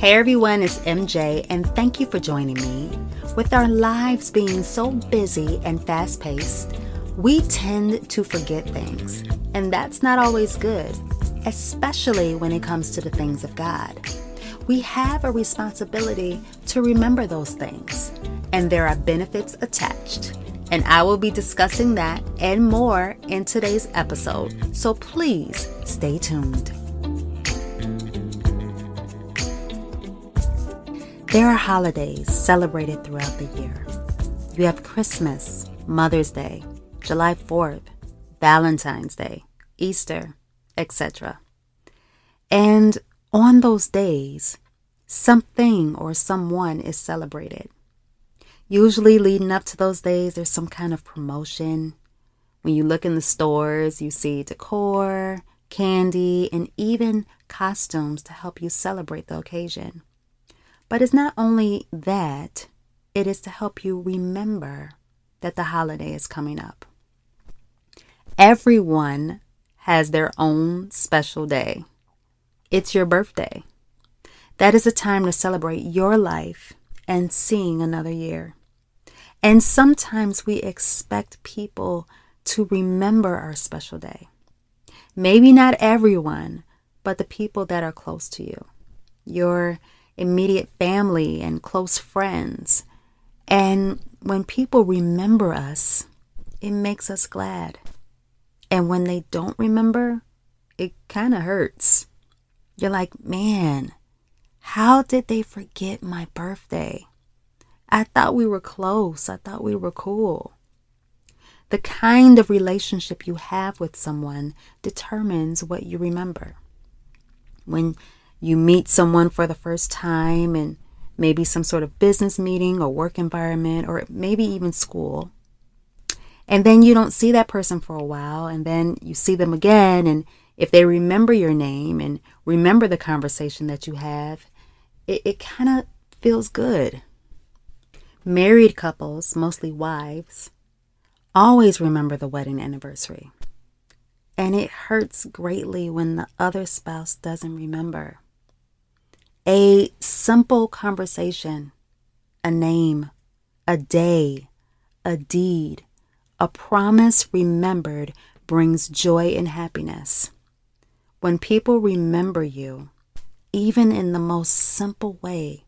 Hey everyone, it's MJ, and thank you for joining me. With our lives being so busy and fast paced, we tend to forget things, and that's not always good, especially when it comes to the things of God. We have a responsibility to remember those things, and there are benefits attached. And I will be discussing that and more in today's episode, so please stay tuned. There are holidays celebrated throughout the year. You have Christmas, Mother's Day, July 4th, Valentine's Day, Easter, etc. And on those days, something or someone is celebrated. Usually, leading up to those days, there's some kind of promotion. When you look in the stores, you see decor, candy, and even costumes to help you celebrate the occasion. But it's not only that, it is to help you remember that the holiday is coming up. Everyone has their own special day. It's your birthday. That is a time to celebrate your life and seeing another year. And sometimes we expect people to remember our special day. Maybe not everyone, but the people that are close to you. Your immediate family and close friends. And when people remember us, it makes us glad. And when they don't remember, it kind of hurts. You're like, man, how did they forget my birthday? I thought we were close. I thought we were cool. The kind of relationship you have with someone determines what you remember. When you meet someone for the first time and maybe some sort of business meeting or work environment or maybe even school. And then you don't see that person for a while and then you see them again and if they remember your name and remember the conversation that you have, it, it kind of feels good. Married couples, mostly wives, always remember the wedding anniversary. And it hurts greatly when the other spouse doesn't remember. A simple conversation, a name, a day, a deed, a promise remembered brings joy and happiness. When people remember you, even in the most simple way,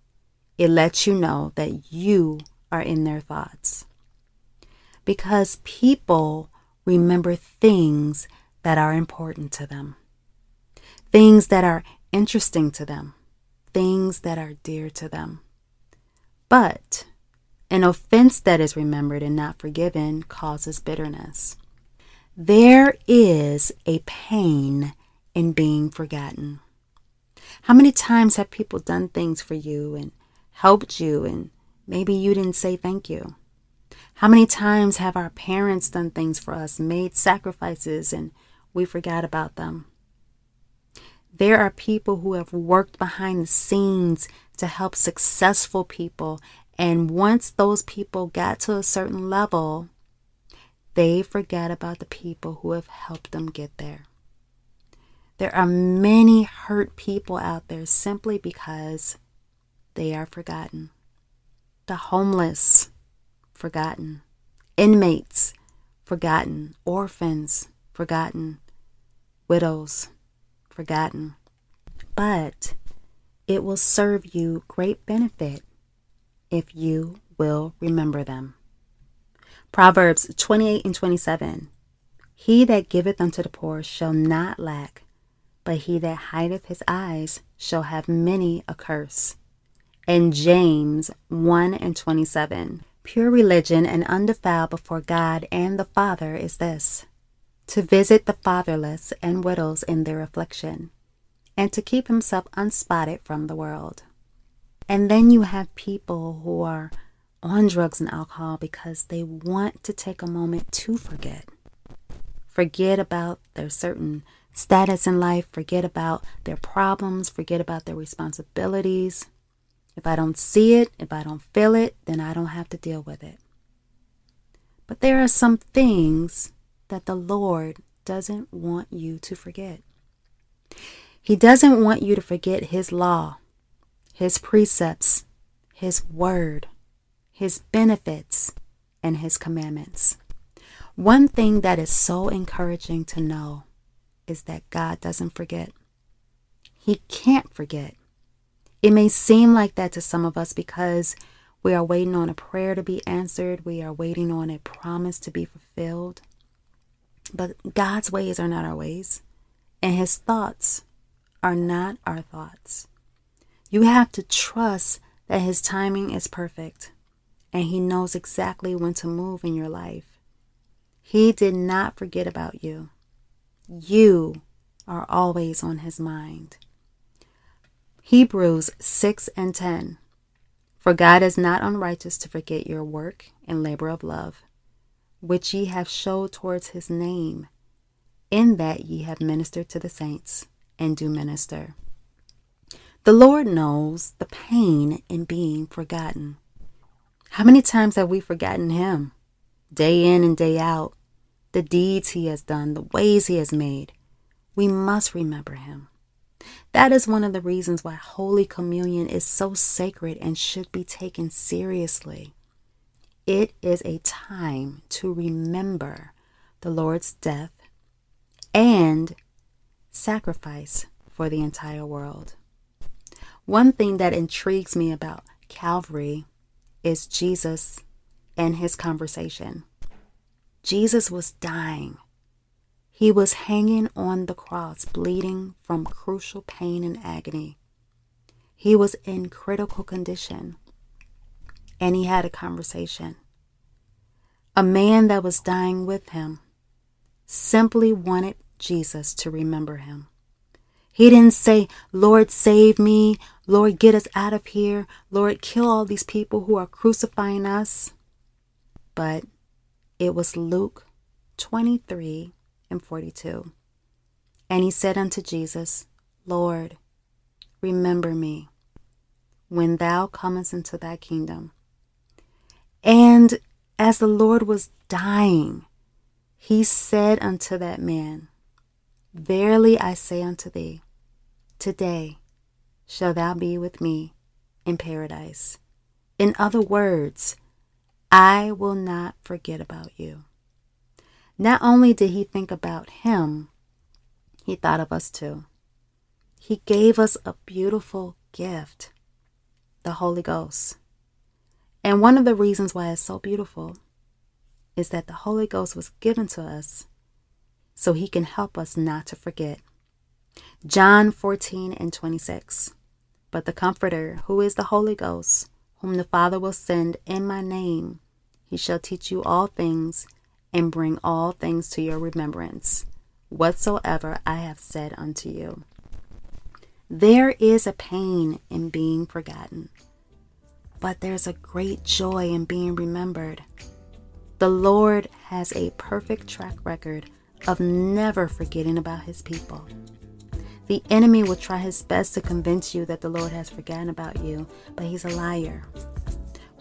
it lets you know that you are in their thoughts. Because people remember things that are important to them, things that are interesting to them things that are dear to them. But an offense that is remembered and not forgiven causes bitterness. There is a pain in being forgotten. How many times have people done things for you and helped you, and maybe you didn't say thank you? How many times have our parents done things for us, made sacrifices, and we forgot about them? There are people who have worked behind the scenes to help successful people. And once those people got to a certain level, they forget about the people who have helped them get there. There are many hurt people out there simply because they are forgotten. The homeless, forgotten. Inmates, forgotten. Orphans, forgotten. Widows, forgotten. But it will serve you great benefit if you will remember them. Proverbs 28 and 27 He that giveth unto the poor shall not lack, but he that hideth his eyes shall have many a curse. And James 1 and 27 Pure religion and undefiled before God and the Father is this to visit the fatherless and widows in their affliction, and to keep himself unspotted from the world. And then you have people who are on drugs and alcohol because they want to take a moment to forget. Forget about their certain status in life, forget about their problems, forget about their responsibilities. If I don't see it, if I don't feel it, then I don't have to deal with it. But there are some things that the Lord doesn't want you to forget. He doesn't want you to forget His law, His precepts, His word, His benefits, and His commandments. One thing that is so encouraging to know is that God doesn't forget. He can't forget. It may seem like that to some of us because we are waiting on a prayer to be answered, we are waiting on a promise to be fulfilled. But God's ways are not our ways, and His thoughts are not our thoughts. You have to trust that His timing is perfect and He knows exactly when to move in your life. He did not forget about you. You are always on His mind. Hebrews 6 and 10. For God is not unrighteous to forget your work and labor of love, which ye have showed towards his name, in that ye have ministered to the saints and do minister. The Lord knows the pain in being forgotten. How many times have we forgotten Him? Day in and day out, the deeds He has done, the ways He has made. We must remember Him. That is one of the reasons why Holy Communion is so sacred and should be taken seriously. It is a time to remember the Lord's death and sacrifice for the entire world. One thing that intrigues me about Calvary is Jesus and his conversation. Jesus was dying he was hanging on the cross, bleeding from crucial pain and agony. He was in critical condition, and he had a conversation. A man that was dying with him simply wanted Jesus to remember him. He didn't say, Lord, save me. Lord, get us out of here. Lord, kill all these people who are crucifying us. But it was Luke 23 and 42. And he said unto Jesus, Lord, remember me when thou comest into thy kingdom. And as the Lord was dying, he said unto that man, Verily I say unto thee, today shall thou be with me in paradise. In other words, I will not forget about you. Not only did he think about him, he thought of us too. He gave us a beautiful gift, the Holy Ghost. And one of the reasons why it's so beautiful is that the Holy Ghost was given to us so he can help us not to forget. John 14 and 26. But the Comforter, who is the Holy Ghost, whom the Father will send in my name, he shall teach you all things and bring all things to your remembrance, whatsoever I have said unto you. There is a pain in being forgotten, but there's a great joy in being remembered. The Lord has a perfect track record of never forgetting about his people. The enemy will try his best to convince you that the Lord has forgotten about you, but he's a liar.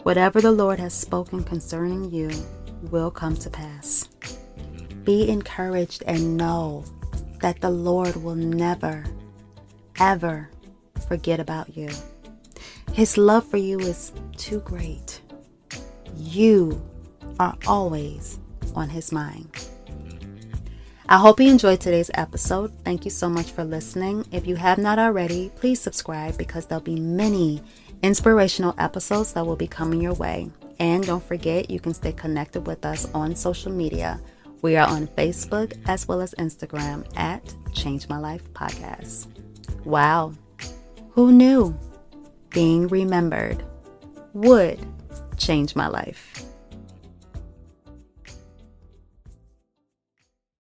Whatever the Lord has spoken concerning you, will come to pass. Be encouraged and know that the Lord will never, ever forget about you. His love for you is too great. You are always on His mind. I hope you enjoyed today's episode. Thank you so much for listening. If you have not already, please subscribe because there'll be many inspirational episodes that will be coming your way. And don't forget, you can stay connected with us on social media. We are on Facebook as well as Instagram at Change My Life Podcast. Wow, who knew being remembered would change my life?